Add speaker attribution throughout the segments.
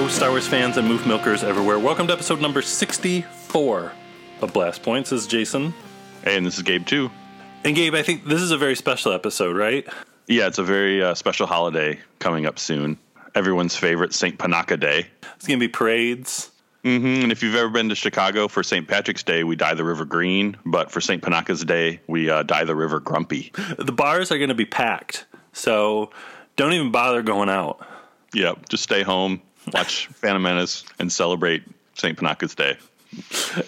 Speaker 1: hello, Star Wars fans and Moof Milkers everywhere. Welcome to episode number 64 of Blast Points. This is Jason.
Speaker 2: Hey, and this is Gabe too.
Speaker 1: And Gabe, I think this is a very special episode, right?
Speaker 2: Yeah, it's a very uh, special holiday coming up soon. Everyone's favorite St. Panaka Day.
Speaker 1: It's going to be parades.
Speaker 2: hmm And if you've ever been to Chicago for St. Patrick's Day, we dye the river green. But for St. Panaka's Day, we uh, dye the river grumpy.
Speaker 1: The bars are going to be packed, so don't even bother going out.
Speaker 2: Yep, just stay home, watch Phantom Menace, and celebrate St. Panaka's Day.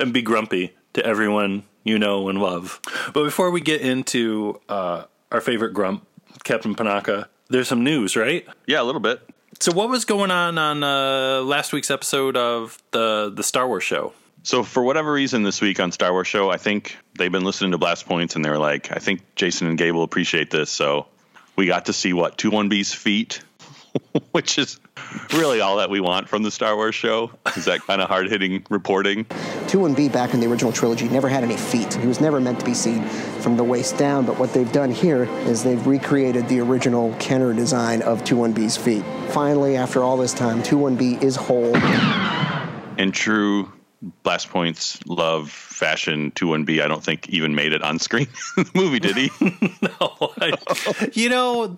Speaker 1: and be grumpy to everyone you know and love. But before we get into uh, our favorite grump, Captain Panaka, there's some news, right?
Speaker 2: Yeah, a little bit.
Speaker 1: So, what was going on on uh, last week's episode of the the Star Wars show?
Speaker 2: So for whatever reason this week on Star Wars Show, I think they've been listening to Blast Points and they were like, I think Jason and Gabe will appreciate this. So we got to see what 2-1B's feet, which is really all that we want from the Star Wars show. Is that kind of hard hitting reporting?
Speaker 3: 2-1B back in the original trilogy never had any feet. He was never meant to be seen from the waist down, but what they've done here is they've recreated the original Kenner design of 2-1B's feet. Finally, after all this time, 2-1B is whole.
Speaker 2: And true Blast Points love fashion 2-1B, I don't think even made it on screen the movie, did he?
Speaker 1: no. I- you know,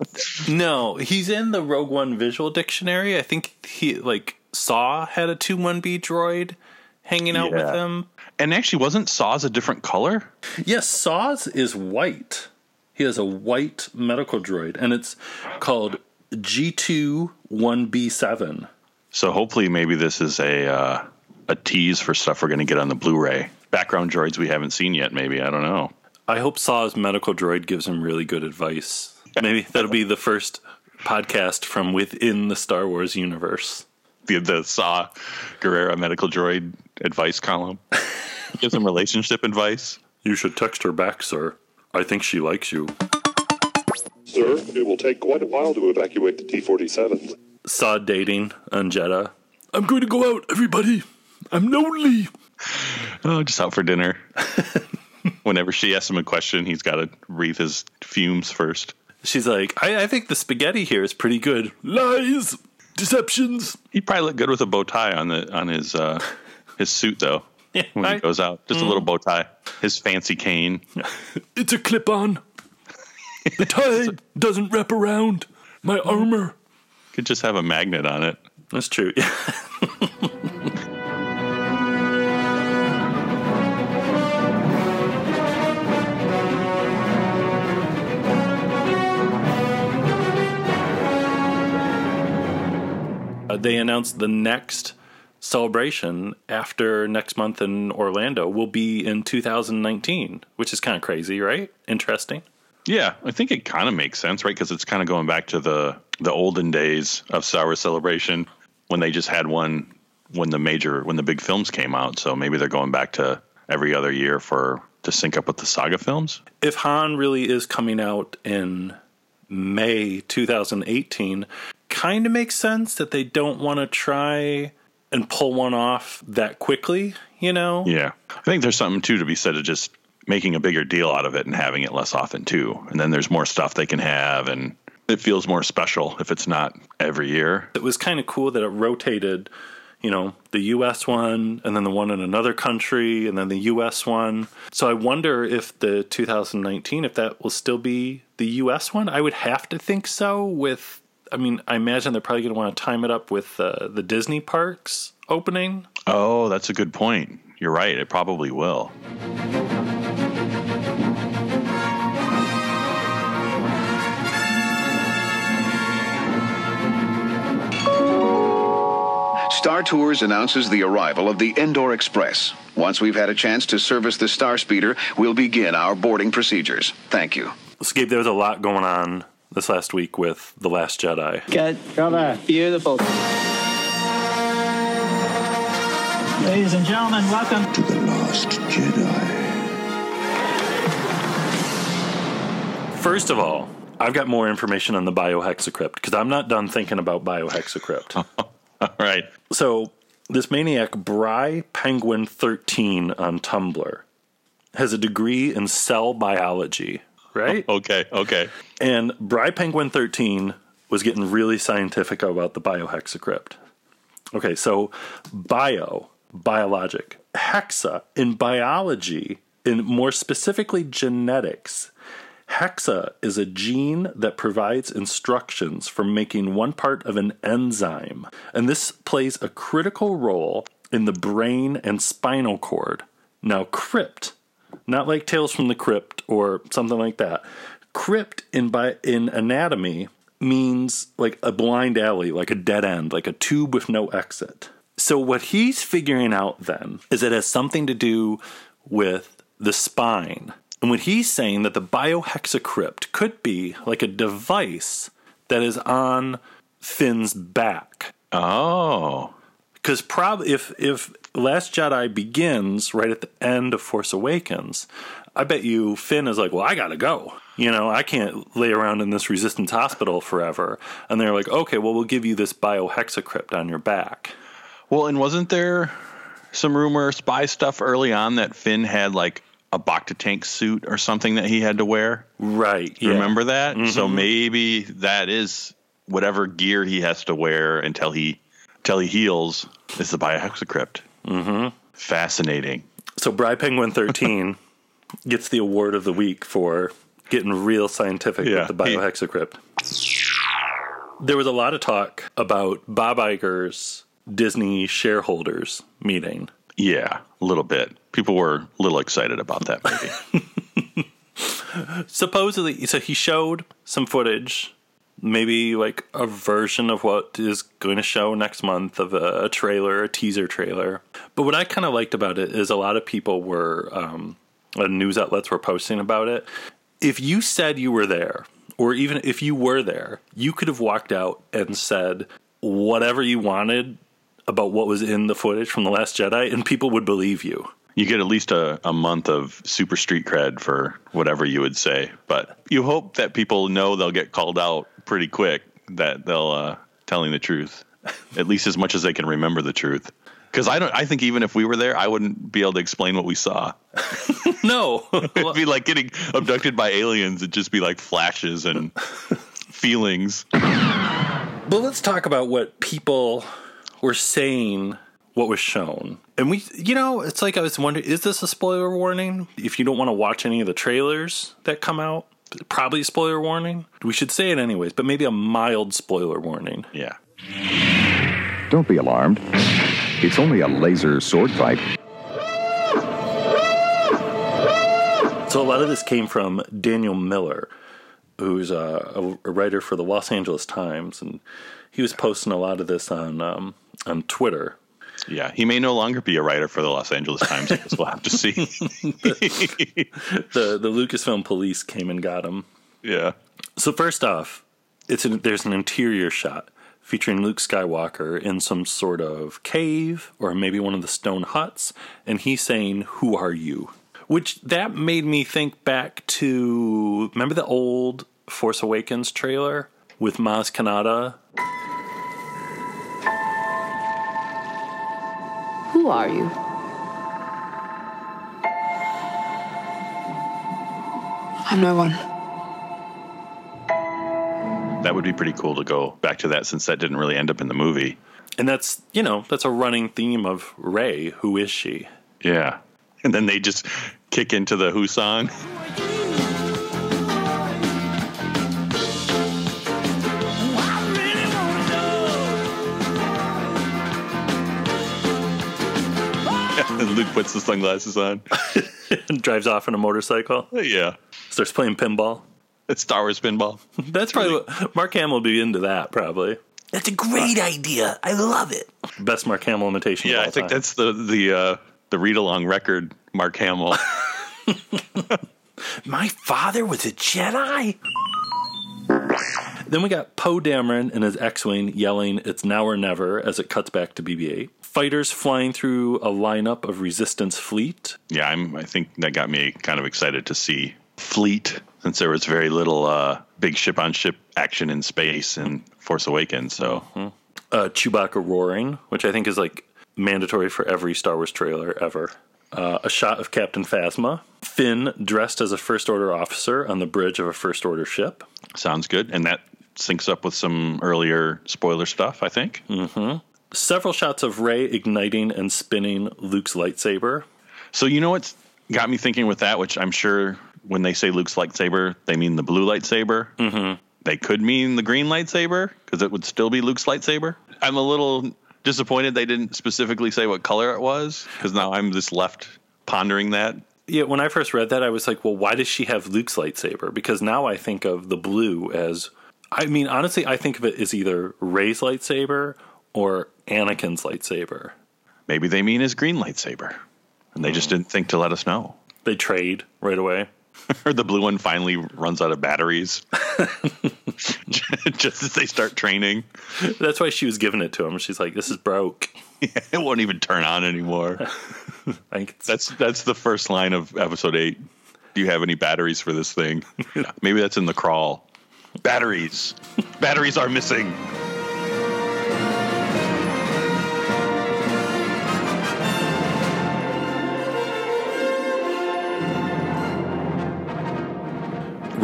Speaker 1: no, he's in the Rogue One visual dictionary. I think he like Saw had a two one B droid hanging out with him.
Speaker 2: and actually, wasn't Saws a different color?
Speaker 1: Yes, Saw's is white. He has a white medical droid, and it's called G two one B seven.
Speaker 2: So hopefully, maybe this is a uh, a tease for stuff we're going to get on the Blu-ray. Background droids we haven't seen yet. Maybe I don't know.
Speaker 1: I hope Saw's medical droid gives him really good advice. Maybe that'll be the first podcast from within the Star Wars universe.
Speaker 2: The the Saw Gerrera medical droid advice column gives them relationship advice.
Speaker 1: You should text her back, sir. I think she likes you.
Speaker 4: Sir, it will take quite a while to evacuate the T 47s.
Speaker 1: Saw dating on Jedha. I'm going to go out, everybody. I'm lonely.
Speaker 2: Oh, just out for dinner. Whenever she asks him a question, he's got to breathe his fumes first.
Speaker 1: She's like, I, I think the spaghetti here is pretty good. Lies, deceptions.
Speaker 2: He'd probably look good with a bow tie on the on his uh, his suit though.
Speaker 1: Yeah,
Speaker 2: when
Speaker 1: I-
Speaker 2: he goes out, just a little bow tie, his fancy cane.
Speaker 1: It's a clip on. The tie doesn't wrap around my armor.
Speaker 2: Could just have a magnet on it.
Speaker 1: That's true. Uh, they announced the next celebration after next month in Orlando will be in 2019, which is kind of crazy, right? Interesting.
Speaker 2: Yeah, I think it kind of makes sense, right? Because it's kind of going back to the the olden days of Wars Celebration when they just had one when the major when the big films came out. So maybe they're going back to every other year for to sync up with the saga films.
Speaker 1: if Han really is coming out in May 2018, kind of makes sense that they don't want to try and pull one off that quickly, you know?
Speaker 2: Yeah. I think there's something too to be said of just making a bigger deal out of it and having it less often too. And then there's more stuff they can have and it feels more special if it's not every year.
Speaker 1: It was kind of cool that it rotated, you know, the US one and then the one in another country and then the US one. So I wonder if the 2019 if that will still be the US one. I would have to think so with I mean, I imagine they're probably going to want to time it up with uh, the Disney parks opening.
Speaker 2: Oh, that's a good point. You're right. It probably will.
Speaker 5: Star Tours announces the arrival of the Endor Express. Once we've had a chance to service the Star Speeder, we'll begin our boarding procedures. Thank you.
Speaker 1: Gabe, there was a lot going on this last week with The Last Jedi.
Speaker 6: Good. Brother. Beautiful. Ladies and gentlemen, welcome
Speaker 7: To the Last Jedi.
Speaker 1: First of all, I've got more information on the biohexacrypt because I'm not done thinking about biohexacrypt.
Speaker 2: All right.
Speaker 1: so, this maniac, Bry Penguin 13 on Tumblr, has a degree in cell biology, right?
Speaker 2: Okay. Okay.
Speaker 1: And Bry Penguin 13 was getting really scientific about the biohexacrypt. Okay, so bio, biologic, hexa in biology, in more specifically genetics. Hexa is a gene that provides instructions for making one part of an enzyme, and this plays a critical role in the brain and spinal cord. Now, crypt, not like Tales from the Crypt or something like that. Crypt in bi- in anatomy means like a blind alley, like a dead end, like a tube with no exit. So what he's figuring out then is it has something to do with the spine. And what he's saying that the biohexacrypt could be like a device that is on Finn's back.
Speaker 2: Oh.
Speaker 1: Because probably if if Last Jedi begins right at the end of Force Awakens, I bet you Finn is like, well, I gotta go. You know, I can't lay around in this resistance hospital forever. And they're like, okay, well, we'll give you this biohexacrypt on your back.
Speaker 2: Well, and wasn't there some rumor, spy stuff early on that Finn had like a Bacta tank suit or something that he had to wear?
Speaker 1: Right. yeah.
Speaker 2: Remember that? So mm-hmm. maybe that is whatever gear he has to wear until he until he heals is the biohexacrypt. Mm-hmm. Fascinating.
Speaker 1: So Bry Penguin 13 gets the award of the week for getting real scientific
Speaker 2: Yeah,
Speaker 1: with the
Speaker 2: he-
Speaker 1: biohexacrypt. There was a lot of talk about Bob Iger's Disney shareholders meeting.
Speaker 2: Yeah, a little bit. People were a little excited about that maybe.
Speaker 1: Supposedly, so he showed some footage, maybe like a version of what is going to show next month of a, trailer, a teaser trailer. But what I kind of liked about it is a lot of people were, um, uh, news outlets were posting about it. If you said you were there, or even if you were there, you could have walked out and said whatever you wanted about what was in the footage from The Last Jedi, and people would believe you.
Speaker 2: you get at least a, a month of super street cred for whatever you would say. But you hope that people know they'll get called out pretty quick, that they'll uh, telling the truth, at least as much as they can remember the truth. Because I don't, I think even if we were there, I wouldn't be able to explain what we saw.
Speaker 1: No.
Speaker 2: It'd be like getting abducted by aliens. It'd just be like flashes and feelings.
Speaker 1: But let's talk about what people were saying what was shown. And we, you know, it's like I was wondering is this a spoiler warning? If you don't want to watch any of the trailers that come out, probably a spoiler warning. We should say it anyways, but maybe a mild spoiler warning.
Speaker 2: Yeah.
Speaker 8: Don't be alarmed. It's only a laser sword fight.
Speaker 1: So a lot of this came from Daniel Miller, who's a, a writer for the Los Angeles Times, and he was posting a lot of this on um, on Twitter.
Speaker 2: Yeah. He may no longer be a writer for the Los Angeles Times. I guess we'll have to see.
Speaker 1: The the Lucasfilm police came and got him.
Speaker 2: yeah.
Speaker 1: So first off, it's an, there's an interior shot featuring Luke Skywalker in some sort of cave or maybe one of the stone huts, and he's saying, "Who are you?" Which that made me think back to remember the old Force Awakens trailer with Maz Kanata.
Speaker 9: Who are you?
Speaker 10: I'm no one.
Speaker 2: That would be pretty cool to go back to that since that didn't really end up in the movie.
Speaker 1: And that's, you know, that's a running theme of Rey. Who is she?
Speaker 2: Yeah. And then they just kick into the Who song. Luke puts the sunglasses on.
Speaker 1: and drives off on a motorcycle.
Speaker 2: Yeah.
Speaker 1: Starts playing pinball.
Speaker 2: It's Star Wars pinball.
Speaker 1: That's probably what Mark Hamill would be into that, probably.
Speaker 11: That's a great idea. I love it.
Speaker 1: Best Mark Hamill imitation.
Speaker 2: Yeah,
Speaker 1: of all
Speaker 2: I think
Speaker 1: time.
Speaker 2: that's the the uh, the read along record. Mark Hamill.
Speaker 11: My father was a Jedi.
Speaker 1: Then we got Poe Dameron and his X-wing yelling, "It's now or never!" as it cuts back to BB-8. Fighters flying through a lineup of Resistance fleet.
Speaker 2: yeah, I'm. I think that got me kind of excited to see Fleet since there was very little uh, big ship on ship action in space in Force Awakens. So
Speaker 1: Uh, Chewbacca roaring, which I think is like mandatory for every Star Wars trailer ever. Uh, a shot of Captain Phasma. Finn dressed as a First Order officer on the bridge of a First Order ship.
Speaker 2: sounds good, and that syncs up with some earlier spoiler stuff. I think.
Speaker 1: Several shots of Rey igniting and spinning Luke's lightsaber.
Speaker 2: So you know what's got me thinking with that, which I'm sure when they say Luke's lightsaber, they mean the blue lightsaber. Mm-hmm. They could mean the green lightsaber because it would still be Luke's lightsaber. I'm a little disappointed they didn't specifically say what color it was because now I'm just left pondering that.
Speaker 1: Yeah, when I first read that, I was like, well, why does she have Luke's lightsaber? Because now I think of the blue as. I mean, honestly, I think of it as either Rey's lightsaber or Anakin's lightsaber.
Speaker 2: Maybe they mean his green lightsaber, and they just hmm. didn't think to let us know.
Speaker 1: They trade right away.
Speaker 2: or the blue one finally runs out of batteries just as they start training.
Speaker 1: That's why she was giving it to him. She's like, this is broke.
Speaker 2: It won't even turn on anymore.
Speaker 1: I think it's,
Speaker 2: That's that's the first line of episode eight. Do you have any batteries for this thing? Maybe that's in the crawl. Batteries. batteries are missing.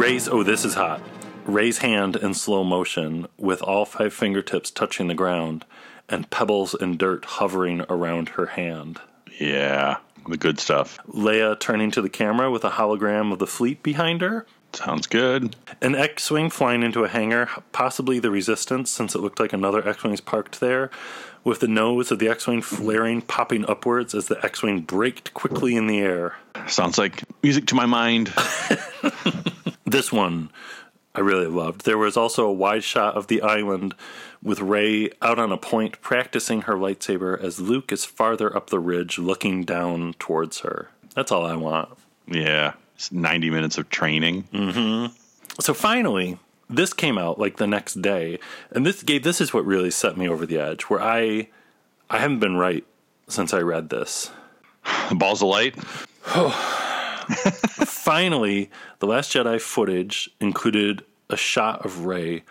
Speaker 1: Rey's, oh, this is hot. Rey's hand in slow motion with all five fingertips touching the ground and pebbles and dirt hovering around her hand.
Speaker 2: Yeah, the good stuff.
Speaker 1: Leia turning to the camera with a hologram of the fleet behind her.
Speaker 2: Sounds good.
Speaker 1: An X Wing flying into a hangar, possibly the Resistance, since it looked like another X Wing's parked there, with the nose of the X Wing flaring, popping upwards as the X Wing braked quickly in the air.
Speaker 2: Sounds like music to my mind.
Speaker 1: This one I really loved. There was also a wide shot of the island with Rey out on a point practicing her lightsaber as Luke is farther up the ridge looking down towards her. That's all I want.
Speaker 2: Yeah, it's 90 minutes of training. Mm-hmm.
Speaker 1: So finally, this came out like the next day, and this gave this is what really set me over the edge. Where I, I haven't been right since I read this.
Speaker 2: The balls of light.
Speaker 1: Finally, the Last Jedi footage included a shot of Rey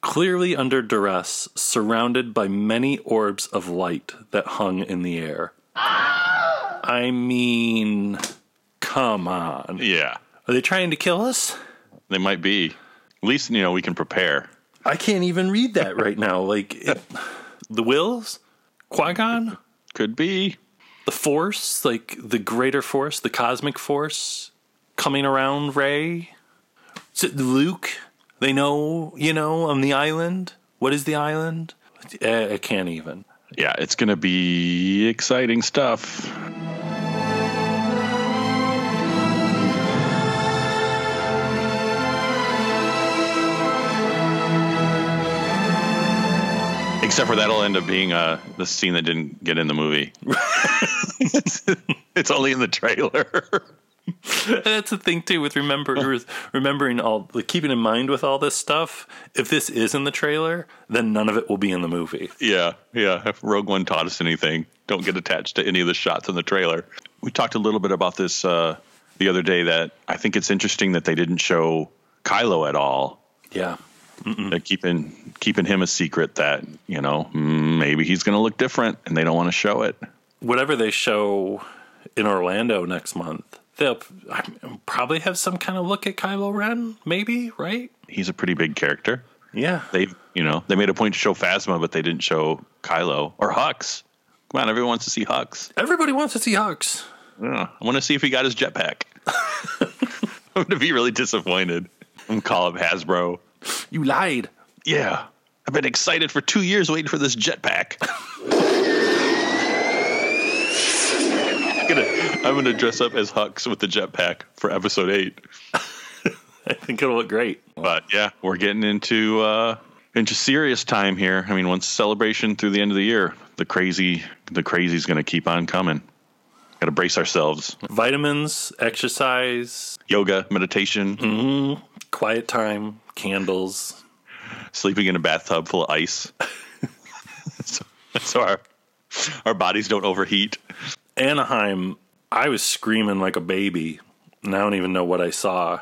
Speaker 1: clearly under duress, surrounded by many orbs of light that hung in the air. I mean, come on.
Speaker 2: Yeah,
Speaker 1: Are they trying to kill us?
Speaker 2: they might be. At least you know we can prepare.
Speaker 1: I can't even read that right now. Like, it, the Whills? Qui Gon?
Speaker 2: Could be.
Speaker 1: The force, like the greater force, the cosmic force coming around Rey. Is it Luke? They know, you know, on the island. What is the island? I can't even.
Speaker 2: Yeah, it's going to be exciting stuff. Except for that'll end up being uh, the scene that didn't get in the movie. it's, it's only in the trailer.
Speaker 1: That's the thing too with remember remembering all like keeping in mind with all this stuff. If this is in the trailer, then none of it will be in the movie.
Speaker 2: Yeah, yeah. If Rogue One taught us anything, don't get attached to any of the shots in the trailer. We talked a little bit about this uh, the other day. That I think it's interesting that they didn't show Kylo at all.
Speaker 1: Yeah.
Speaker 2: They're keeping keeping him a secret that you know maybe he's going to look different, and they don't want to show it.
Speaker 1: whatever they show in Orlando next month, they'll probably have some kind of look at Kylo Ren, maybe, right?
Speaker 2: He's a pretty big character.
Speaker 1: Yeah.
Speaker 2: They, you know, they made a point to show Phasma, but they didn't show Kylo or Hux. Come on, everyone wants to see Hux.
Speaker 1: Everybody wants to see Hux.
Speaker 2: Yeah, I want to see if he got his jetpack. I'm going to be really disappointed. I'm call up Hasbro.
Speaker 1: You lied.
Speaker 2: Yeah. I've been excited for two years waiting for this jetpack. I'm gonna, I'm gonna dress up as Hux with the jetpack for episode eight.
Speaker 1: I think it'll look great.
Speaker 2: But yeah, we're getting into uh, into serious time here. I mean, once celebration through the end of the year, the crazy the crazy's gonna keep on coming. Got to brace ourselves.
Speaker 1: Vitamins, exercise,
Speaker 2: yoga, meditation,
Speaker 1: mm, quiet time, candles,
Speaker 2: sleeping in a bathtub full of ice, so, so our our bodies don't overheat.
Speaker 1: Anaheim, I was screaming like a baby, and I don't even know what I saw.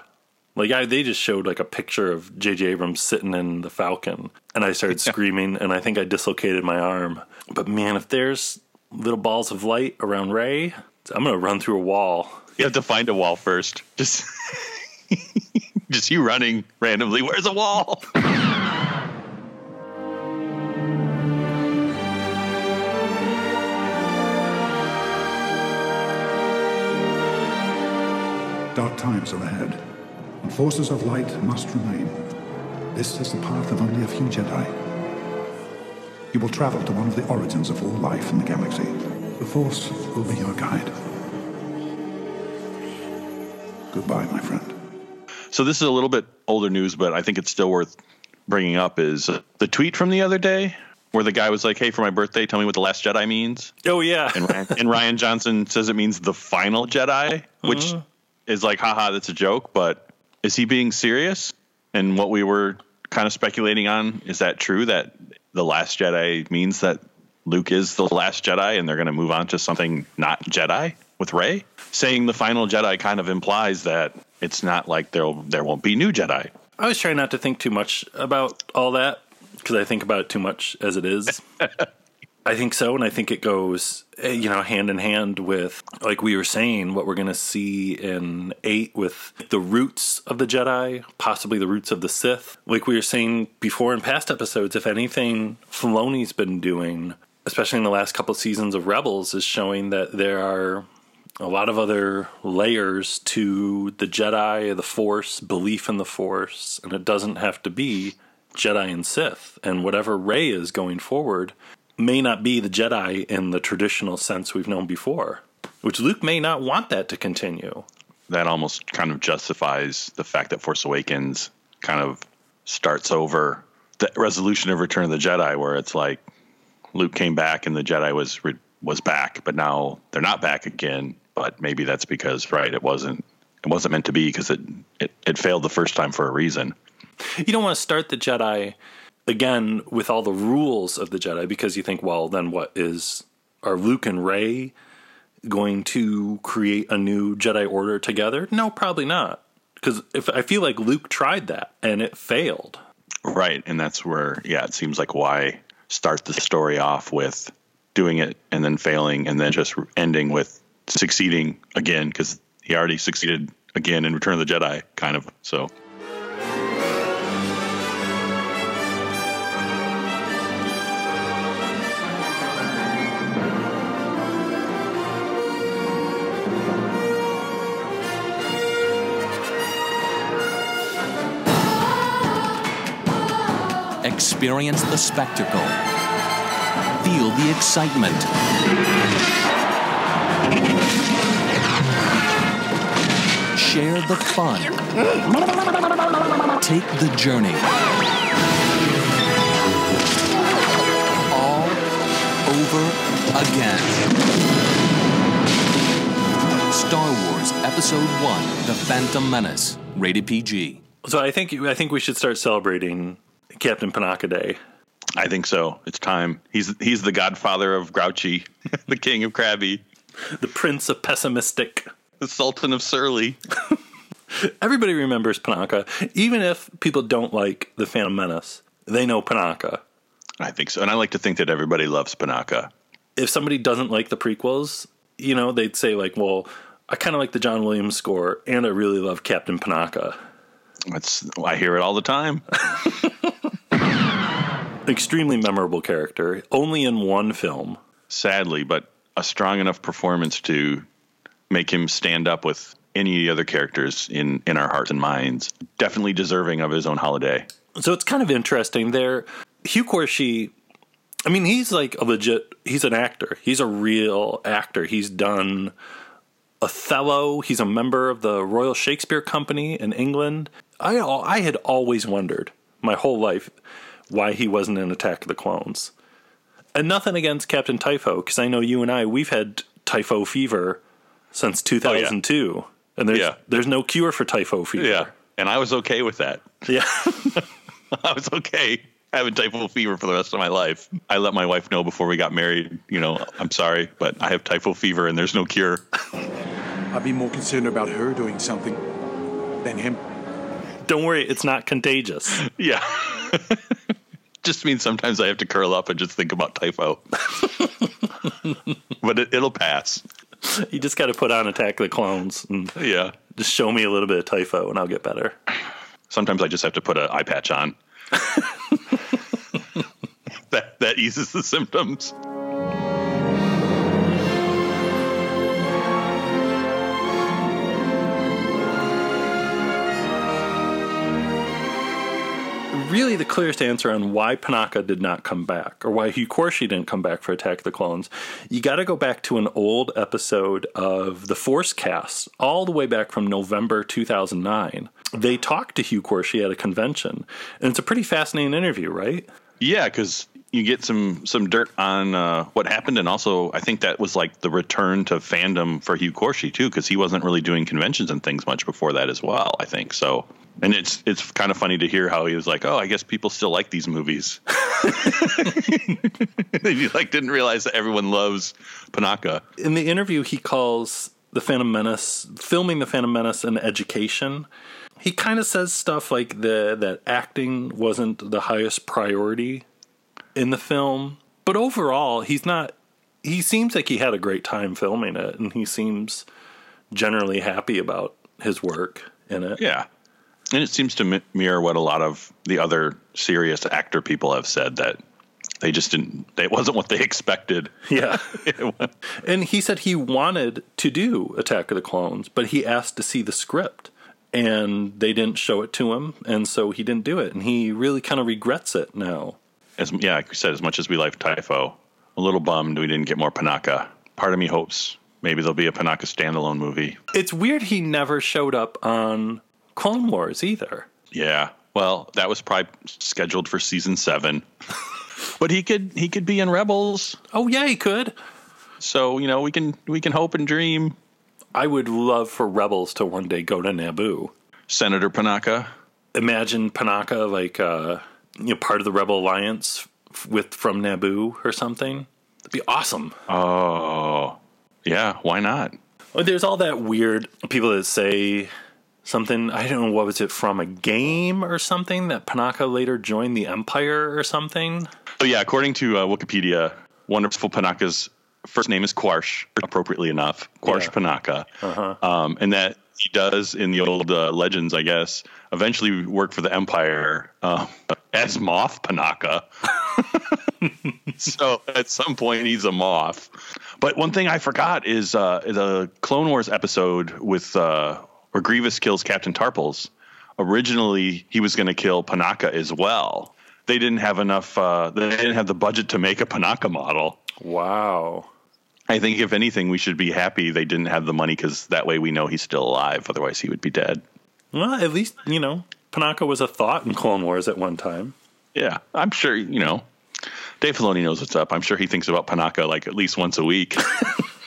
Speaker 1: Like I, they just showed like a picture of J.J. Abrams sitting in the Falcon, and I started screaming, and I think I dislocated my arm. But man, if there's little balls of light around Rey, I'm gonna run through a wall.
Speaker 2: You have to find a wall first. Just, just you running randomly. Where's a wall?
Speaker 7: Dark times are ahead, and forces of light must remain. This is the path of only a few Jedi. You will travel to one of the origins of all life in the galaxy. The Force will be your guide. Goodbye, my friend.
Speaker 2: So this is a little bit older news, but I think it's still worth bringing up. Is the tweet from the other day where the guy was like, "Hey, for my birthday, tell me what the Last Jedi means."
Speaker 1: Oh yeah,
Speaker 2: and Ryan, and Rian Johnson says it means the final Jedi, which
Speaker 1: Uh-huh.
Speaker 2: is like, haha, that's a joke. But is he being serious? And what we were kind of speculating on is that true that the Last Jedi means that Luke is the last Jedi, and they're going to move on to something not Jedi with Rey. Saying the final Jedi kind of implies that it's not like there there won't be new Jedi.
Speaker 1: I was trying not to think too much about all that because I think about it too much as it is. I think so, and I think it goes, eh, you know, hand in hand with, like we were saying, what we're going to see in eight with the roots of the Jedi, possibly the roots of the Sith. Like we were saying before in past episodes, if anything, Filoni's been doing, especially in the last couple of seasons of Rebels, is showing that there are a lot of other layers to the Jedi, the Force, belief in the Force, and it doesn't have to be Jedi and Sith. And whatever Rey is going forward may not be the Jedi in the traditional sense we've known before, which Luke may not want that to continue.
Speaker 2: That almost kind of justifies the fact that Force Awakens kind of starts over the resolution of Return of the Jedi, where it's like Luke came back and the Jedi was was back, but now they're not back again. But maybe that's because right, it wasn't it wasn't meant to be because it, it it failed the first time for a reason.
Speaker 1: You don't want to start the Jedi again with all the rules of the Jedi because you think, well, then what is are Luke and Rey going to create a new Jedi Order together? No, probably not. Because if I feel like Luke tried that and it failed.
Speaker 2: Right, and that's where yeah, it seems like why start the story off with doing it and then failing and then just ending with succeeding again because he already succeeded again in Return of the Jedi, kind of. So.
Speaker 9: Experience the spectacle. Feel the excitement. Share the fun. Take the journey. All over again. Star Wars Episode 1 The Phantom Menace. Rated PG.
Speaker 1: So I think I think we should start celebrating Captain Panaka Day.
Speaker 2: I think so. It's time. He's he's the godfather of Grouchy, the king of Krabby,
Speaker 1: the prince of pessimistic,
Speaker 2: the sultan of surly.
Speaker 1: Everybody remembers Panaka, even if people don't like the Phantom Menace. They know Panaka.
Speaker 2: I think so, and I like to think that everybody loves Panaka.
Speaker 1: if somebody doesn't like the prequels, you know, they'd say like, "Well, I kind of like the John Williams score, and I really love Captain Panaka."
Speaker 2: That's I hear it all the time.
Speaker 1: Extremely memorable character, only in one film.
Speaker 2: Sadly, but a strong enough performance to make him stand up with any other characters in in our hearts and minds. Definitely deserving of his own holiday.
Speaker 1: So it's kind of interesting there. Hugh Quarshie, I mean, he's like a legit. He's an actor. He's a real actor. He's done Othello. He's a member of the Royal Shakespeare Company in England. I I had always wondered my whole life why he wasn't in Attack of the Clones. And nothing against Captain Typho, because I know you and I we've had typho fever since 2002, oh, yeah. and there's yeah. there's no cure for typho fever.
Speaker 2: Yeah, and I was okay with that.
Speaker 1: Yeah,
Speaker 2: I was okay having typhoid fever for the rest of my life. I let my wife know before we got married. You know, I'm sorry, but I have typhoid fever, and there's no cure.
Speaker 12: I'd be more concerned about her doing something than him.
Speaker 1: Don't worry, it's not contagious.
Speaker 2: Yeah. just means sometimes I have to curl up and just think about typho. but it, will pass.
Speaker 1: You just got to put on Attack of the Clones. And
Speaker 2: yeah.
Speaker 1: Just show me a little bit of typho and I'll get better.
Speaker 2: Sometimes I just have to put an eye patch on. that that eases the symptoms.
Speaker 1: Really the clearest answer on why Panaka did not come back, or why Hugh Quarshie didn't come back for Attack of the Clones, you got to go back to an old episode of the Force Cast, all the way back from November 2009. They talked to Hugh Quarshie at a convention, and it's a pretty fascinating interview, right?
Speaker 2: Yeah, because you get some some dirt on uh, what happened, and also I think that was like the return to fandom for Hugh Quarshie too, because he wasn't really doing conventions and things much before that as well. I think so and it's it's kind of funny to hear how he was like, "Oh, I guess people still like these movies." he like didn't realize that everyone loves Panaka.
Speaker 1: In the interview, he calls the Phantom Menace filming the Phantom Menace an education. He kind of says stuff like the that acting wasn't the highest priority in the film, but overall, he's not. He seems like he had a great time filming it, and he seems generally happy about his work in it.
Speaker 2: Yeah. And it seems to mirror what a lot of the other serious actor people have said that they just didn't it wasn't what they expected.
Speaker 1: Yeah. And he said he wanted to do attack of the clones but he asked to see the script and they didn't show it to him and so he didn't do it and he really kind of regrets it now.
Speaker 2: As yeah like we said as much as we like typho a little bummed we didn't get more panaka. Part of me hopes maybe there'll be a panaka standalone movie.
Speaker 1: It's weird he never showed up on Clone Wars either.
Speaker 2: Yeah. Well, that was probably scheduled for season seven. but he could he could be in Rebels.
Speaker 1: Oh yeah, he could.
Speaker 2: So, you know, we can we can hope and dream.
Speaker 1: I would love for Rebels to one day go to Naboo.
Speaker 2: Senator Panaka.
Speaker 1: Imagine Panaka like uh you know part of the Rebel Alliance with from Naboo or something. That'd be awesome.
Speaker 2: Oh. Yeah, why not?
Speaker 1: There's all that weird people that say something I don't know what was it from a game or something that Panaka later joined the Empire or something.
Speaker 2: Oh yeah, according to uh, Wikipedia, wonderful Panaka's first name is Quarsh, appropriately enough, Quarsh yeah. Panaka, uh-huh. um, and that he does in the old uh, legends, I guess, eventually work for the Empire uh, as Moff Panaka. so at some point he's a moth. But one thing I forgot is uh, the Clone Wars episode with uh, where Grievous kills Captain Tarpals. Originally, he was going to kill Panaka as well. They didn't have enough. Uh, they didn't have the budget to make a Panaka model.
Speaker 1: Wow.
Speaker 2: I think if anything, we should be happy they didn't have the money because that way we know he's still alive. Otherwise, he would be dead.
Speaker 1: Well, at least you know Panaka was a thought in Clone Wars at one time.
Speaker 2: Yeah, I'm sure you know. Dave Filoni knows what's up. I'm sure he thinks about Panaka like at least once a week.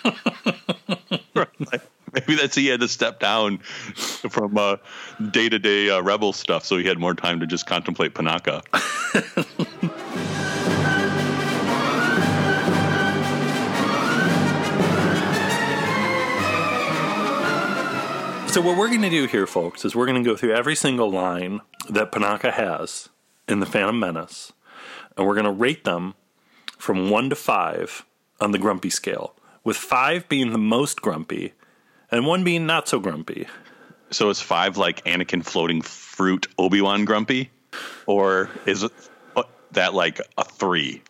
Speaker 2: Maybe that's he had to step down from day to day rebel stuff, so he had more time to just contemplate Panaka.
Speaker 1: So what we're going to do here, folks, is we're going to go through every single line that Panaka has in the Phantom Menace, and we're going to rate them from one to five on the grumpy scale, with five being the most grumpy and one being not so grumpy.
Speaker 2: So is five like Anakin floating fruit Obi Wan grumpy, or is uh, that like a three?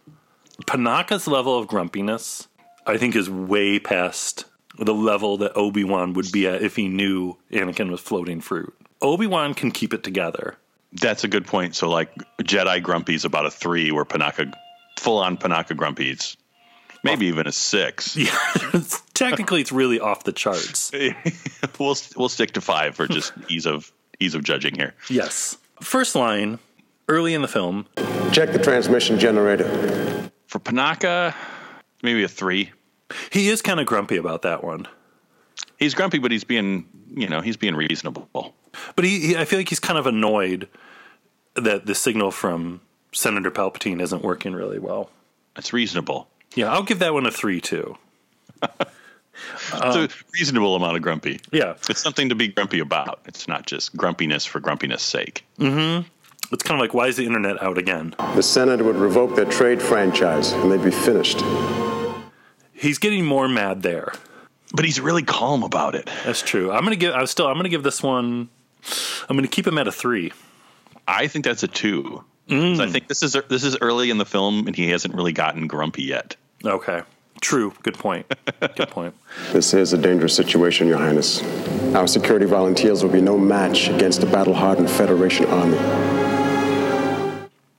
Speaker 1: Panaka's level of grumpiness, I think, is way past the level that Obi Wan would be at if he knew Anakin was floating fruit. Obi Wan can keep it together.
Speaker 2: That's a good point. So like Jedi grumpy is about a three, where Panaka full on Panaka grumpy's maybe even a six.
Speaker 1: Yeah, technically, it's really off the charts.
Speaker 2: we'll we'll stick to five for just ease of ease of judging here.
Speaker 1: Yes. First line, early in the film.
Speaker 13: Check the transmission generator.
Speaker 2: For Panaka, maybe a three.
Speaker 1: He is kind of grumpy about that one.
Speaker 2: He's grumpy, but he's being you know he's being reasonable.
Speaker 1: But he, he I feel like he's kind of annoyed that the signal from Senator Palpatine isn't working really well.
Speaker 2: It's reasonable.
Speaker 1: Yeah, I'll give that one a three too.
Speaker 2: it's a reasonable amount of grumpy.
Speaker 1: Yeah.
Speaker 2: It's something to be grumpy about. It's not just grumpiness for grumpiness sake.
Speaker 1: Mm-hmm. It's kind of like, why is the internet out again?
Speaker 13: The Senate would revoke their trade franchise and they'd be finished.
Speaker 1: He's getting more mad there.
Speaker 2: But he's really calm about it.
Speaker 1: That's true. I'm gonna give I am still I'm gonna give this one I'm gonna keep him at a three.
Speaker 2: I think that's a two.
Speaker 1: Mm.
Speaker 2: So I think this is this is early in the film and he hasn't really gotten grumpy yet.
Speaker 1: Okay. True. Good point. Good point.
Speaker 13: This is a dangerous situation, Your Highness. Our security volunteers will be no match against the battle hardened Federation army.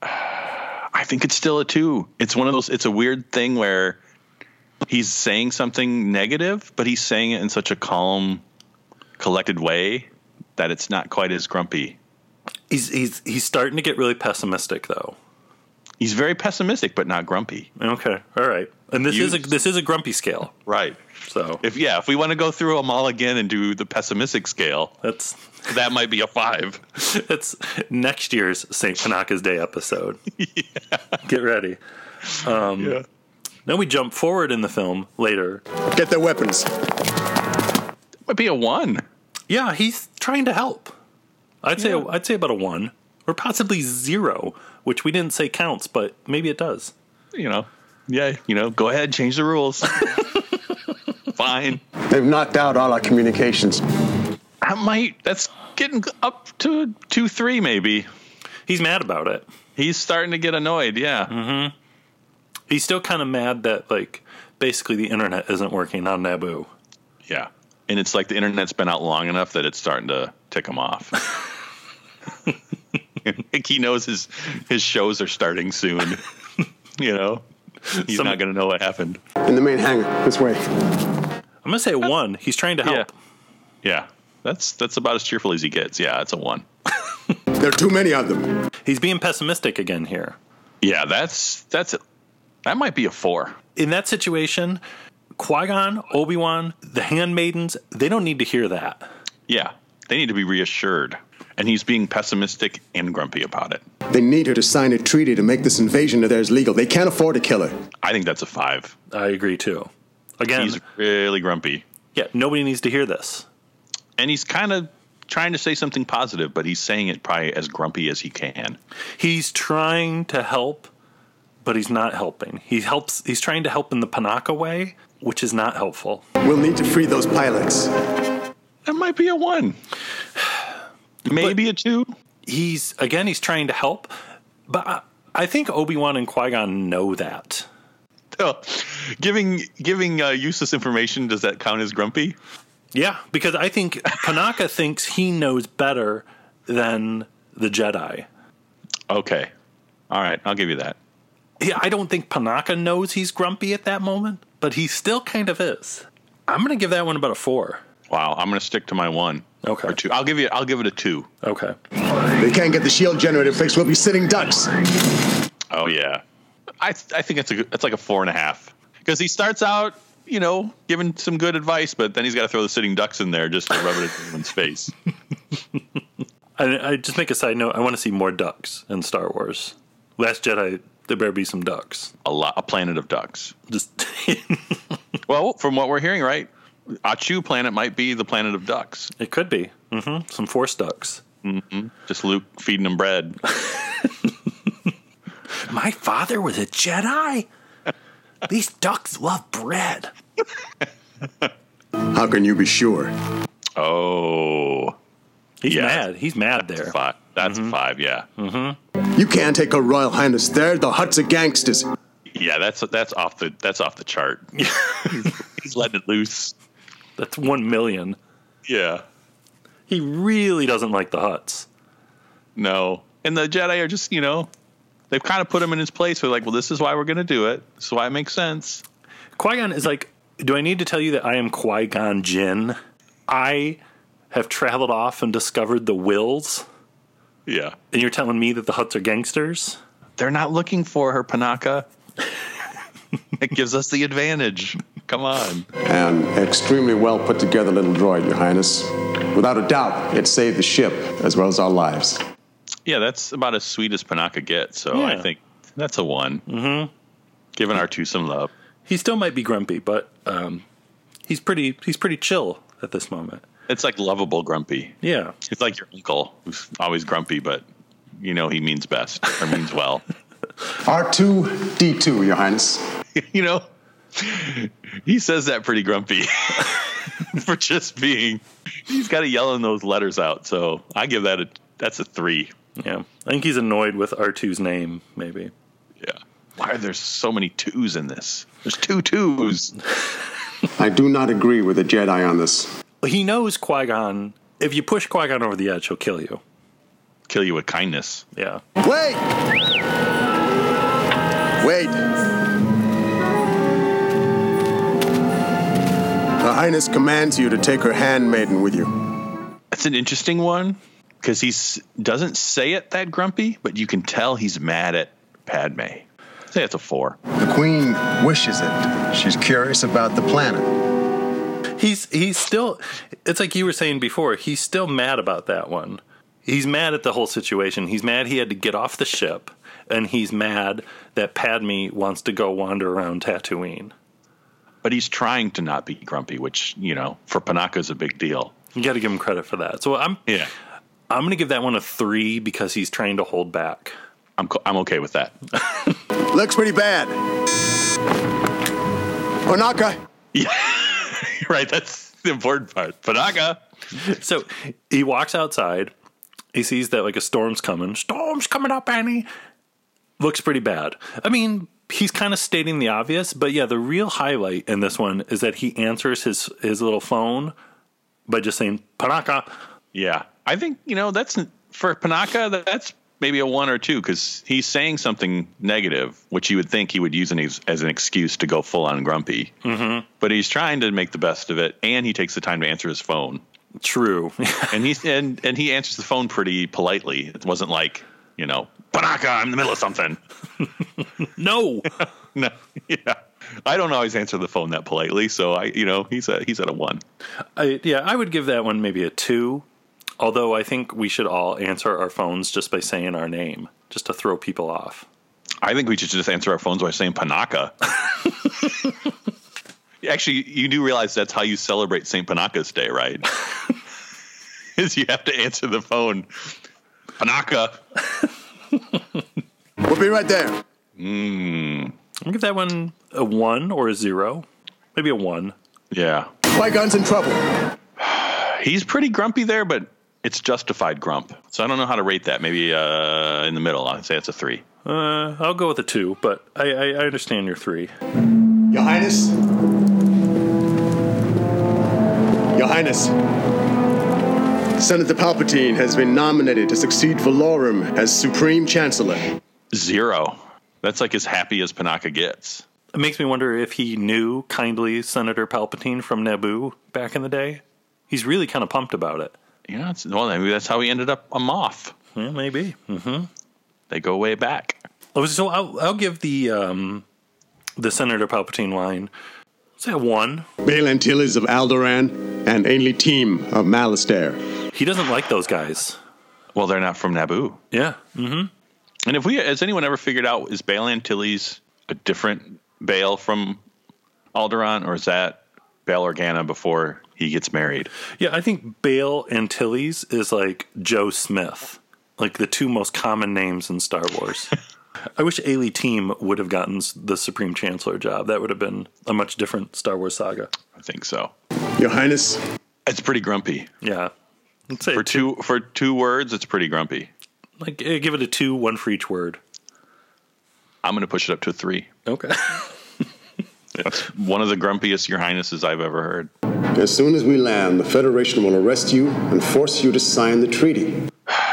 Speaker 2: I think it's still a two. It's one of those, it's a weird thing where he's saying something negative, but he's saying it in such a calm, collected way that it's not quite as grumpy.
Speaker 1: He's he's he's starting to get really pessimistic though.
Speaker 2: He's very pessimistic, but not grumpy.
Speaker 1: Okay, all right. And this
Speaker 2: You-
Speaker 1: is a this is a grumpy scale.
Speaker 2: Right.
Speaker 1: So
Speaker 2: If yeah, if we want to go through them all again and do the pessimistic scale,
Speaker 1: that's
Speaker 2: that might be a five.
Speaker 1: it's next year's Saint Panaka's Day episode. Get ready. Um,
Speaker 2: Yeah.
Speaker 1: Then we jump forward in the film later.
Speaker 13: Get their weapons.
Speaker 2: Might be a one.
Speaker 1: Yeah, he's trying to help. I'd say I'd say about a one or possibly zero, which we didn't say counts, but maybe it does.
Speaker 2: You know, yeah, you know, go ahead, change the rules. Fine.
Speaker 13: They've knocked out all our communications.
Speaker 2: I might. That's getting up to two, three, maybe.
Speaker 1: He's mad about it.
Speaker 2: He's starting to get annoyed. Yeah.
Speaker 1: Mm-hmm. He's still kind of mad that like basically the internet isn't working on Naboo.
Speaker 2: Yeah. And it's like the internet's been out long enough that it's starting to tick him off. like he knows his his shows are starting soon. you know, he's
Speaker 1: Some-
Speaker 2: not going to know what happened.
Speaker 13: In the main hangar, this way.
Speaker 1: I'm gonna say a one. He's trying to help.
Speaker 2: Yeah, that's that's about as cheerful as he gets. Yeah, it's a one.
Speaker 13: There are too many of them.
Speaker 1: He's being pessimistic again here.
Speaker 2: Yeah, that's that's that might be a four.
Speaker 1: In that situation, Qui Gon, Obi Wan, the handmaidens, they don't need to hear that.
Speaker 2: Yeah, they need to be reassured. And he's being pessimistic and grumpy about it.
Speaker 13: They need her to sign a treaty to make this invasion of theirs legal. They can't afford to kill her.
Speaker 2: I think that's a five.
Speaker 1: I agree too. Again,
Speaker 2: He's really grumpy.
Speaker 1: yeah, nobody needs to hear this.
Speaker 2: And he's kind of trying to say something positive, but he's saying it probably as grumpy as he can.
Speaker 1: He's trying to help, but he's not helping. He helps. He's trying to help in the Panaka way, which is not helpful.
Speaker 13: We'll need to free those pilots.
Speaker 2: That might be a one. Maybe a two.
Speaker 1: He's again. He's trying to help, but I, I think Obi Wan and Qui Gon know that.
Speaker 2: Oh, giving giving uh, useless information does that count as grumpy?
Speaker 1: Yeah, because I think Panaka thinks he knows better than the Jedi.
Speaker 2: Okay, all right, I'll give you that.
Speaker 1: Yeah, I don't think Panaka knows he's grumpy at that moment, but he still kind of is. I'm going to give that one about a four.
Speaker 2: Wow, I'm going to stick to my one.
Speaker 1: Okay.
Speaker 2: Or two. I'll give you. I'll give it a two.
Speaker 1: Okay.
Speaker 13: They can't get the shield generator fixed. We'll be sitting ducks.
Speaker 2: Oh yeah, I I think it's a it's like a four and a half because he starts out you know giving some good advice, but then he's got to throw the sitting ducks in there just to rub it in everyone's face.
Speaker 1: I, I just make a side note. I want to see more ducks in Star Wars. Last Jedi, there better be some ducks.
Speaker 2: A lot, a planet of ducks.
Speaker 1: Just
Speaker 2: Well, from what we're hearing, right, Ahch-To planet might be the planet of ducks.
Speaker 1: it could be hmm some force ducks.
Speaker 2: hmm Just Luke feeding them bread.
Speaker 11: My father was a Jedi? These ducks love bread.
Speaker 13: How can you be sure?
Speaker 2: Oh,
Speaker 1: He's
Speaker 2: Yeah.
Speaker 1: mad. He's mad
Speaker 2: that's
Speaker 1: there.
Speaker 2: five. That's a five. Yeah,
Speaker 13: You can't take a royal highness there. The Hutts are gangsters.
Speaker 2: yeah. That's that's off the that's off the chart. He's letting it loose.
Speaker 1: That's one million.
Speaker 2: Yeah.
Speaker 1: He really doesn't like the Hutts.
Speaker 2: No. And the Jedi are just, you know, they've kind of put him in his place. They're like, well, this is why we're going to do it. This is why it makes sense.
Speaker 1: Qui Gon is like, do I need to tell you that I am Qui Gon Jinn? I have traveled off and discovered the Whills,
Speaker 2: Yeah.
Speaker 1: and you're telling me that the Hutts are gangsters?
Speaker 2: They're not looking for her, Panaka. it gives us the advantage. Come on.
Speaker 13: An extremely well put together little droid, Your Highness. Without a doubt, it saved the ship as well as our lives.
Speaker 2: Yeah, that's about as sweet as Panaka gets. So I think that's a one. Mm-hmm. Giving R2 some love.
Speaker 1: He still might be grumpy, but um, he's pretty he's pretty chill at this moment.
Speaker 2: It's like lovable grumpy.
Speaker 1: Yeah.
Speaker 2: It's like your uncle who's always grumpy, but you know he means best or means well.
Speaker 13: R2D2, Your Highness.
Speaker 2: you know, he says that pretty grumpy for just being. He's got to yelling those letters out. So I give that a that's a three.
Speaker 1: Yeah. I think he's annoyed with R2's name, maybe.
Speaker 2: Yeah. Why are there so many twos in this? There's two twos.
Speaker 13: I do not agree with the Jedi on this.
Speaker 1: He knows Qui Gon. If you push Qui Gon over the edge, he'll kill you.
Speaker 2: Kill you with kindness.
Speaker 1: Yeah.
Speaker 13: Wait! Wait! Her Highness commands you to take her handmaiden with you.
Speaker 2: That's an interesting one because he doesn't say it that grumpy, but you can tell he's mad at Padme. Say it's a four.
Speaker 13: The Queen wishes it. She's curious about the planet.
Speaker 1: He's he's still it's like you were saying before, he's still mad about that one. He's mad at the whole situation. He's mad he had to get off the ship and he's mad that Padme wants to go wander around Tatooine.
Speaker 2: But he's trying to not be grumpy, which, you know, for Panaka is a big deal.
Speaker 1: You got to give him credit for that. So I'm
Speaker 2: Yeah.
Speaker 1: I'm going to give that one a 3 because he's trying to hold back.
Speaker 2: I'm, co- I'm okay with that.
Speaker 13: Looks pretty bad. Panaka.
Speaker 2: Yeah. right. That's the important part. Panaka.
Speaker 1: So he walks outside. He sees that like a storm's coming. Storm's coming up, Annie. Looks pretty bad. I mean, he's kind of stating the obvious, but yeah, the real highlight in this one is that he answers his his little phone by just saying Panaka.
Speaker 2: Yeah. I think, you know, that's for Panaka, that's maybe a one or two because he's saying something negative, which you would think he would use as an excuse to go full on grumpy. Mm-hmm. But he's trying to make the best of it, and he takes the time to answer his phone.
Speaker 1: True.
Speaker 2: and he's and and he answers the phone pretty politely. It wasn't like you know, Panaka, I'm in the middle of something.
Speaker 1: no,
Speaker 2: no, yeah. I don't always answer the phone that politely, so I, you know, he's a he's at a one.
Speaker 1: I, yeah, I would give that one maybe a two. Although I think we should all answer our phones just by saying our name, just to throw people off.
Speaker 2: I think we should just answer our phones by saying Panaka. Actually, you do realize that's how you celebrate St. Panaka's Day, right? Is you have to answer the phone. Panaka.
Speaker 13: We'll be right there.
Speaker 2: Mm,
Speaker 1: I'll give that one a one or a zero, maybe a one.
Speaker 2: yeah.
Speaker 13: Qui Gon's in trouble.
Speaker 2: He's pretty grumpy there, but it's justified grump. So I don't know how to rate that. Maybe uh, in the middle. I'd say it's a three.
Speaker 1: Uh, I'll go with a two, but I, I, I understand your three.
Speaker 13: Your Highness. Your Highness. Senator Palpatine has been nominated to succeed Valorum as Supreme Chancellor.
Speaker 2: Zero. That's like as happy as Panaka gets.
Speaker 1: It makes me wonder if he knew kindly Senator Palpatine from Naboo back in the day. He's really kind of pumped about it.
Speaker 2: Yeah, it's, well, maybe that's how he ended up a Moff.
Speaker 1: Yeah, maybe. Mm-hmm.
Speaker 2: They go way back.
Speaker 1: Oh, so I'll, I'll give the um, the Senator Palpatine line. Say a one.
Speaker 13: Bail Antilles of Alderaan and Ainlee Teem of Malastare.
Speaker 1: He doesn't like those guys.
Speaker 2: Well, they're not from Naboo.
Speaker 1: Yeah. Mm-hmm.
Speaker 2: And if we, has anyone ever figured out is Bail Antilles a different Bail from Alderaan, or is that Bail Organa before he gets married?
Speaker 1: Yeah, I think Bail Antilles is like Joe Smith, like the two most common names in Star Wars. I wish Ainlee Teem would have gotten the Supreme Chancellor job. That would have been a much different Star Wars saga.
Speaker 2: I think so.
Speaker 13: Your Highness.
Speaker 2: It's pretty grumpy.
Speaker 1: Yeah.
Speaker 2: Let's say for two, two for two words, it's pretty grumpy.
Speaker 1: Like eh, give it a two, one for each word.
Speaker 2: I'm going to push it up to a three.
Speaker 1: Okay.
Speaker 2: That's one of the grumpiest Your Highnesses I've ever heard.
Speaker 13: As soon as we land, the Federation will arrest you and force you to sign the treaty.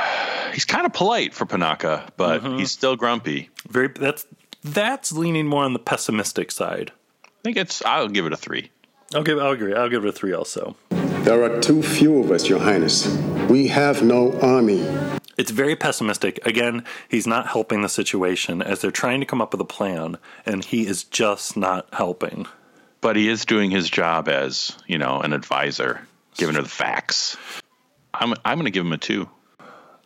Speaker 2: he's kind of polite for Panaka, but mm-hmm. he's still grumpy.
Speaker 1: Very that's that's leaning more on the pessimistic side.
Speaker 2: I think it's. I'll give it a three.
Speaker 1: I'll give. I'll agree. I'll give it a three also.
Speaker 13: There are too few of us, Your Highness. We have no army.
Speaker 1: It's very pessimistic. Again, he's not helping the situation as they're trying to come up with a plan, and he is just not helping.
Speaker 2: But he is doing his job as, you know, an advisor, giving her the facts. I'm I'm going to give him a two.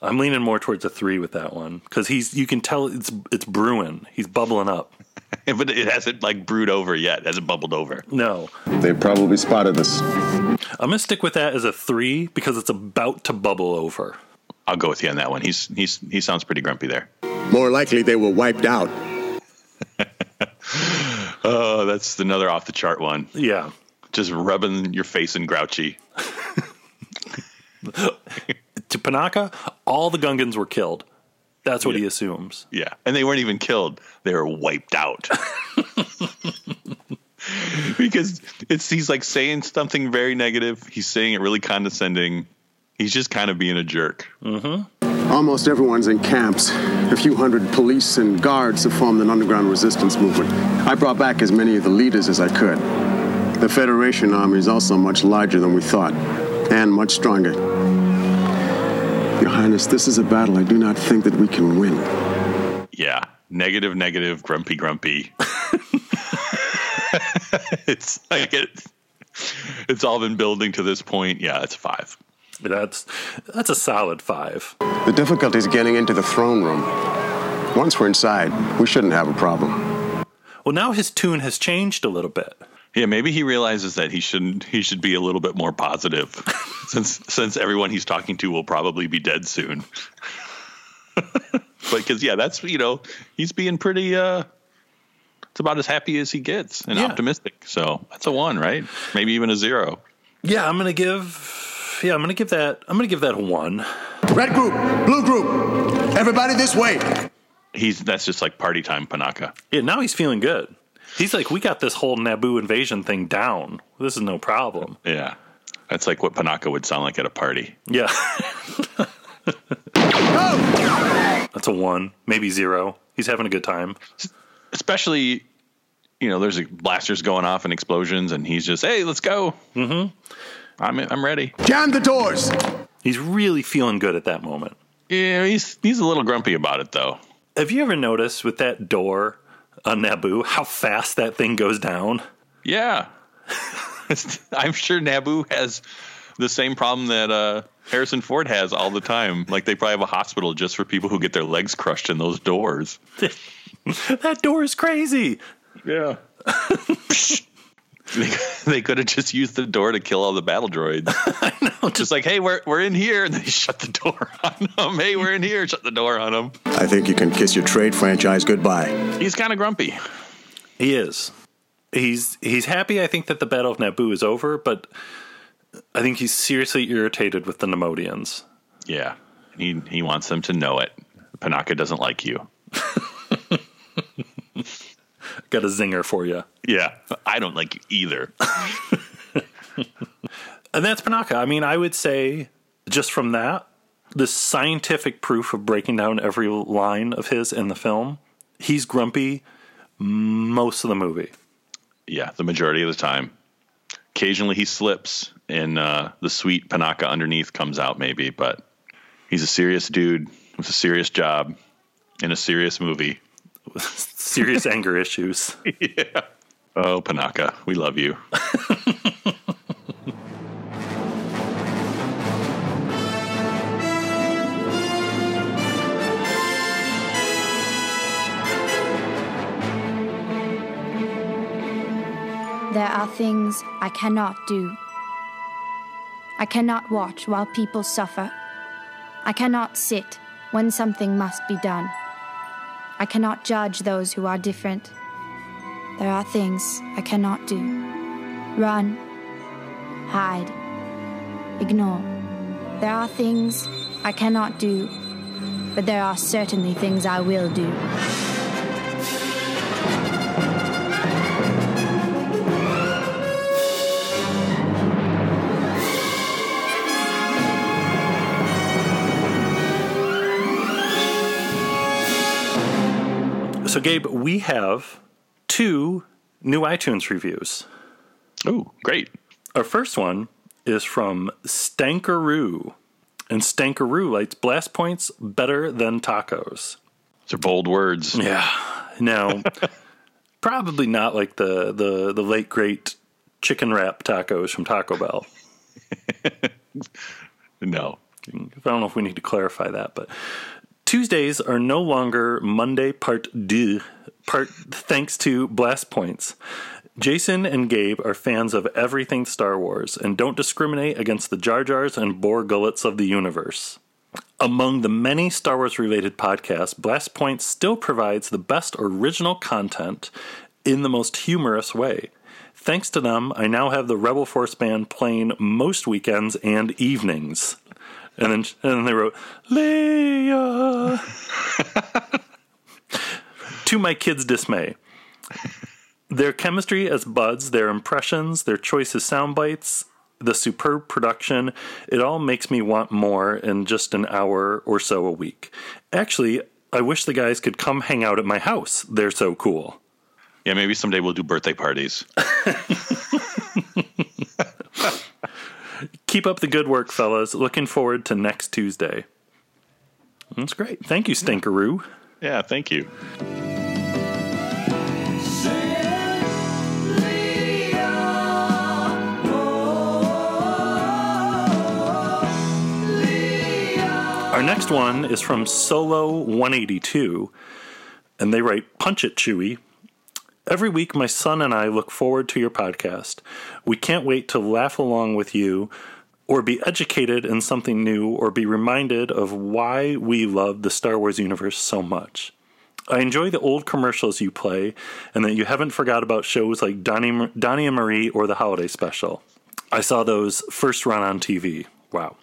Speaker 1: I'm leaning more towards a three with that one because he's you can tell it's it's brewing. He's bubbling up.
Speaker 2: but it hasn't like brewed over yet. It hasn't bubbled over.
Speaker 1: No.
Speaker 13: They probably spotted us.
Speaker 1: I'm gonna stick with that as a three because it's about to bubble over.
Speaker 2: I'll go with you on that one. He's he's he sounds pretty grumpy there.
Speaker 13: More likely they were wiped out.
Speaker 2: oh, that's another off the chart one.
Speaker 1: Yeah.
Speaker 2: Just rubbing your face in grouchy.
Speaker 1: to Panaka, all the Gungans were killed. That's what
Speaker 2: yeah.
Speaker 1: he assumes.
Speaker 2: Yeah. And they weren't even killed. They were wiped out. because it's he's like saying something very negative. He's saying it really condescending. He's just kind of being a jerk.
Speaker 1: Mm-hmm.
Speaker 13: Almost everyone's in camps. A few hundred police and guards have formed an underground resistance movement. I brought back as many of the leaders as I could. The Federation army is also much larger than we thought, and much stronger. Your Highness, this is a battle I do not think that we can win.
Speaker 2: Yeah. Negative, negative, grumpy, grumpy. it's like it, it's all been building to this point. Yeah, it's five.
Speaker 1: That's that's a solid five.
Speaker 13: The difficulty is getting into the throne room. Once we're inside, we shouldn't have a problem.
Speaker 1: Well, now his tune has changed a little bit.
Speaker 2: Yeah, maybe he realizes that he shouldn't. He should be a little bit more positive, since since everyone he's talking to will probably be dead soon. but because yeah, that's you know he's being pretty. uh It's about as happy as he gets and
Speaker 1: Yeah.
Speaker 2: optimistic. So that's a one, right? Maybe even a zero.
Speaker 1: Yeah, I'm gonna give. Yeah, I'm gonna give that. I'm gonna give that a one.
Speaker 14: Red group, blue group, everybody this way.
Speaker 2: He's that's just like party time, Panaka.
Speaker 1: Yeah, now he's feeling good. He's like, we got this whole Naboo invasion thing down. This is no problem.
Speaker 2: Yeah, that's like what Panaka would sound like at a party.
Speaker 1: Yeah. That's a one, maybe zero. He's having a good time.
Speaker 2: Especially, you know, there's blasters going off and explosions, and he's just, hey, let's go.
Speaker 1: Mm-hmm.
Speaker 2: I'm I'm ready.
Speaker 14: Jam the doors.
Speaker 1: He's really feeling good at that moment.
Speaker 2: Yeah, he's he's a little grumpy about it though.
Speaker 1: Have you ever noticed with that door on Naboo how fast that thing goes down?
Speaker 2: Yeah, I'm sure Naboo has the same problem that uh, Harrison Ford has all the time. Like they probably have a hospital just for people who get their legs crushed in those doors.
Speaker 1: that door is crazy.
Speaker 2: Yeah. they, they could have just used the door to kill all the battle droids.
Speaker 1: I know.
Speaker 2: Just like, hey, we're we're in here, and they shut the door on them. Hey, we're in here. Shut the door on them.
Speaker 13: I think you can kiss your trade franchise goodbye.
Speaker 2: He's kind of grumpy.
Speaker 1: He is. He's he's happy. I think that the Battle of Naboo is over, but I think he's seriously irritated with the Neimoidians.
Speaker 2: Yeah, he he wants them to know it. Panaka doesn't like you.
Speaker 1: Got a zinger for you.
Speaker 2: Yeah, I don't like you either.
Speaker 1: And that's Panaka. I mean, I would say just from that, the scientific proof of breaking down every line of his in the film, he's grumpy most of the movie.
Speaker 2: Yeah, the majority of the time. Occasionally he slips, and uh, the sweet Panaka underneath comes out, maybe. But he's a serious dude with a serious job in a serious movie.
Speaker 1: Serious anger issues.
Speaker 2: yeah. Oh, Panaka, we love you.
Speaker 15: There are things I cannot do. I cannot watch while people suffer. I cannot sit when something must be done. I cannot judge those who are different. There are things I cannot do. Run, hide, ignore. There are things I cannot do, but there are certainly things I will do.
Speaker 1: So, Gabe, we have two new iTunes reviews.
Speaker 2: Oh, great.
Speaker 1: Our first one is from Stankaroo. And Stankaroo likes blast points better than tacos.
Speaker 2: Those are bold words.
Speaker 1: Yeah. Now, probably not like the, the, the late great chicken wrap tacos from Taco Bell.
Speaker 2: no.
Speaker 1: I don't know if we need to clarify that, but Tuesdays are no longer Monday part deux, part thanks to blast points. Jason and Gabe are fans of everything Star Wars and don't discriminate against the Jar Jars and Bor Gullets of the universe. Among the many Star Wars related podcasts, Blast Points still provides the best original content in the most humorous way. Thanks to them, I now have the Rebel Force band playing most weekends and evenings. And then, and then they wrote, Leia. to my kids' dismay. Their chemistry as buds, their impressions, their choice of sound bites, the superb production, it all makes me want more in just an hour or so a week. Actually, I wish the guys could come hang out at my house. They're so cool.
Speaker 2: Yeah, maybe someday we'll do birthday parties.
Speaker 1: Keep up the good work, fellas. Looking forward to next Tuesday. That's great. Thank you, Stinkeroo.
Speaker 2: Yeah, thank you.
Speaker 1: Our next one is from Solo 182, and they write Punch It Chewy. Every week, my son and I look forward to your podcast. We can't wait to laugh along with you or be educated in something new or be reminded of why we love the Star Wars universe so much. I enjoy the old commercials you play and that you haven't forgot about shows like Donnie, Donnie and Marie or the Holiday Special. I saw those first run on TV. Wow.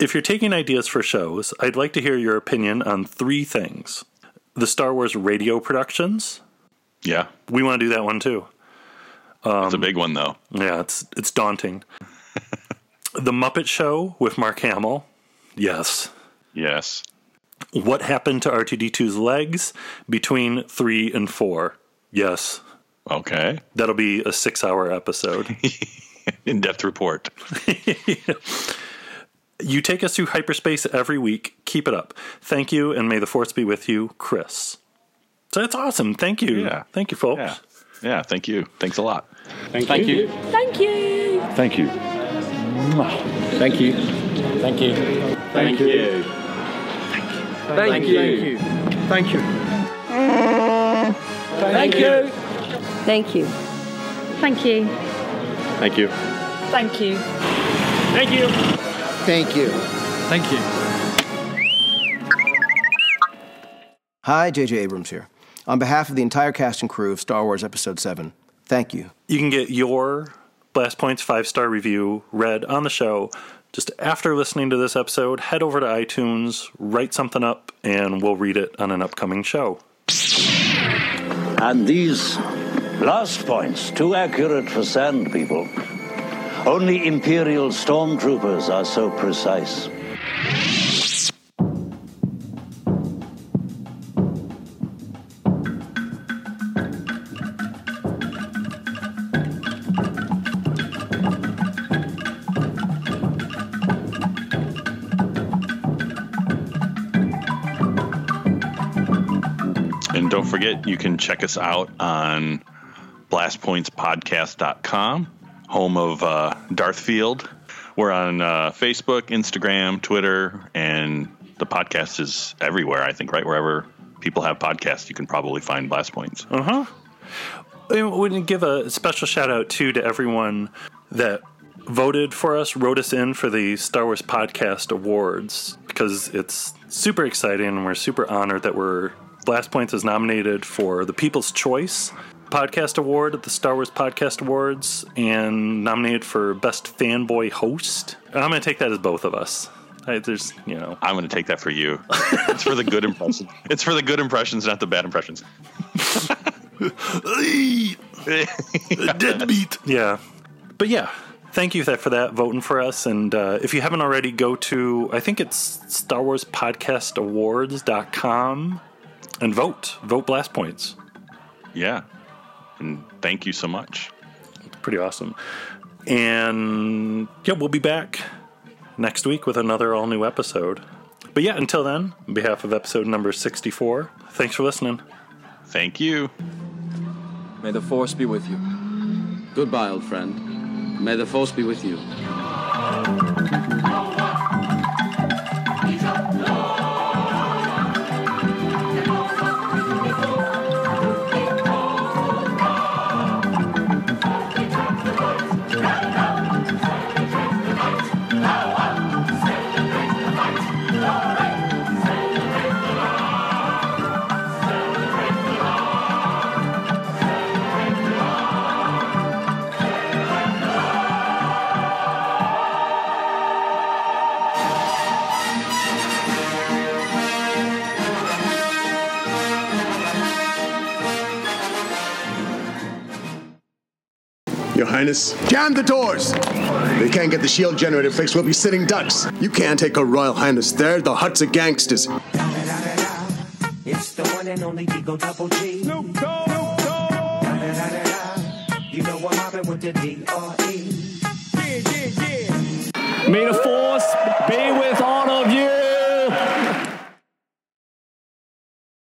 Speaker 1: If you're taking ideas for shows, I'd like to hear your opinion on three things the Star Wars radio productions.
Speaker 2: Yeah.
Speaker 1: We want to do that one too.
Speaker 2: Um, it's a big one, though.
Speaker 1: Yeah, it's it's daunting. The Muppet Show with Mark Hamill. Yes.
Speaker 2: Yes.
Speaker 1: What happened to R2D2's legs between three and four? Yes.
Speaker 2: Okay.
Speaker 1: That'll be a six hour episode.
Speaker 2: In depth report.
Speaker 1: You take us through hyperspace every week. Keep it up. Thank you, and may the force be with you, Chris. So that's awesome. Thank you.
Speaker 2: Yeah.
Speaker 1: Thank you, folks.
Speaker 2: Yeah. Yeah. Thank you. Thanks a lot.
Speaker 12: Thank,
Speaker 10: Thank
Speaker 12: you.
Speaker 10: you. Thank you.
Speaker 8: Thank you.
Speaker 12: Thank you.
Speaker 10: Thank you.
Speaker 12: Thank you.
Speaker 10: Thank you.
Speaker 12: Thank you.
Speaker 10: Thank you.
Speaker 16: Thank you.
Speaker 17: Thank you.
Speaker 12: Thank you.
Speaker 17: Thank you.
Speaker 12: Thank you.
Speaker 3: Thank you.
Speaker 12: Thank you.
Speaker 18: Hi, J.J. Abrams here. On behalf of the entire cast and crew of Star Wars Episode 7, thank you.
Speaker 1: You can get your Blast Points five star review read on the show just after listening to this episode. Head over to iTunes, write something up, and we'll read it on an upcoming show.
Speaker 19: And these blast points, too accurate for sand people. Only Imperial stormtroopers are so precise.
Speaker 2: Forget, you can check us out on blastpointspodcast.com, home of uh, Darthfield. We're on uh, Facebook, Instagram, Twitter, and the podcast is everywhere, I think, right? Wherever people have podcasts, you can probably find Blast Points.
Speaker 1: Uh huh. I to give a special shout out too to everyone that voted for us, wrote us in for the Star Wars Podcast Awards because it's super exciting and we're super honored that we're Blast Points is nominated for the People's Choice Podcast Award at the Star Wars Podcast Awards and nominated for Best Fanboy Host. And I'm going to take that as both of us. I, there's, you know,
Speaker 2: I'm going to take that for you. it's for the good impressions. It's for the good impressions, not the bad impressions.
Speaker 1: Deadbeat. Yeah. But yeah, thank you for that voting for us. And uh, if you haven't already, go to, I think it's Star Wars Podcast Awards.com and vote. Vote Blast Points.
Speaker 2: Yeah. And thank you so much.
Speaker 1: It's pretty awesome. And yeah, we'll be back next week with another all new episode. But yeah, until then, on behalf of episode number 64, thanks for listening.
Speaker 2: Thank you.
Speaker 16: May the Force be with you. Goodbye, old friend. May the Force be with you.
Speaker 14: Highness, jam the doors! They can't get the shield generator fixed, we'll be sitting ducks. You can't take a Royal Highness there, the Hutts are gangsters.
Speaker 20: It's the one and only Digo Double G. Snoop Dogg. You know I'm mobbing with the D-R-E.
Speaker 10: May the force be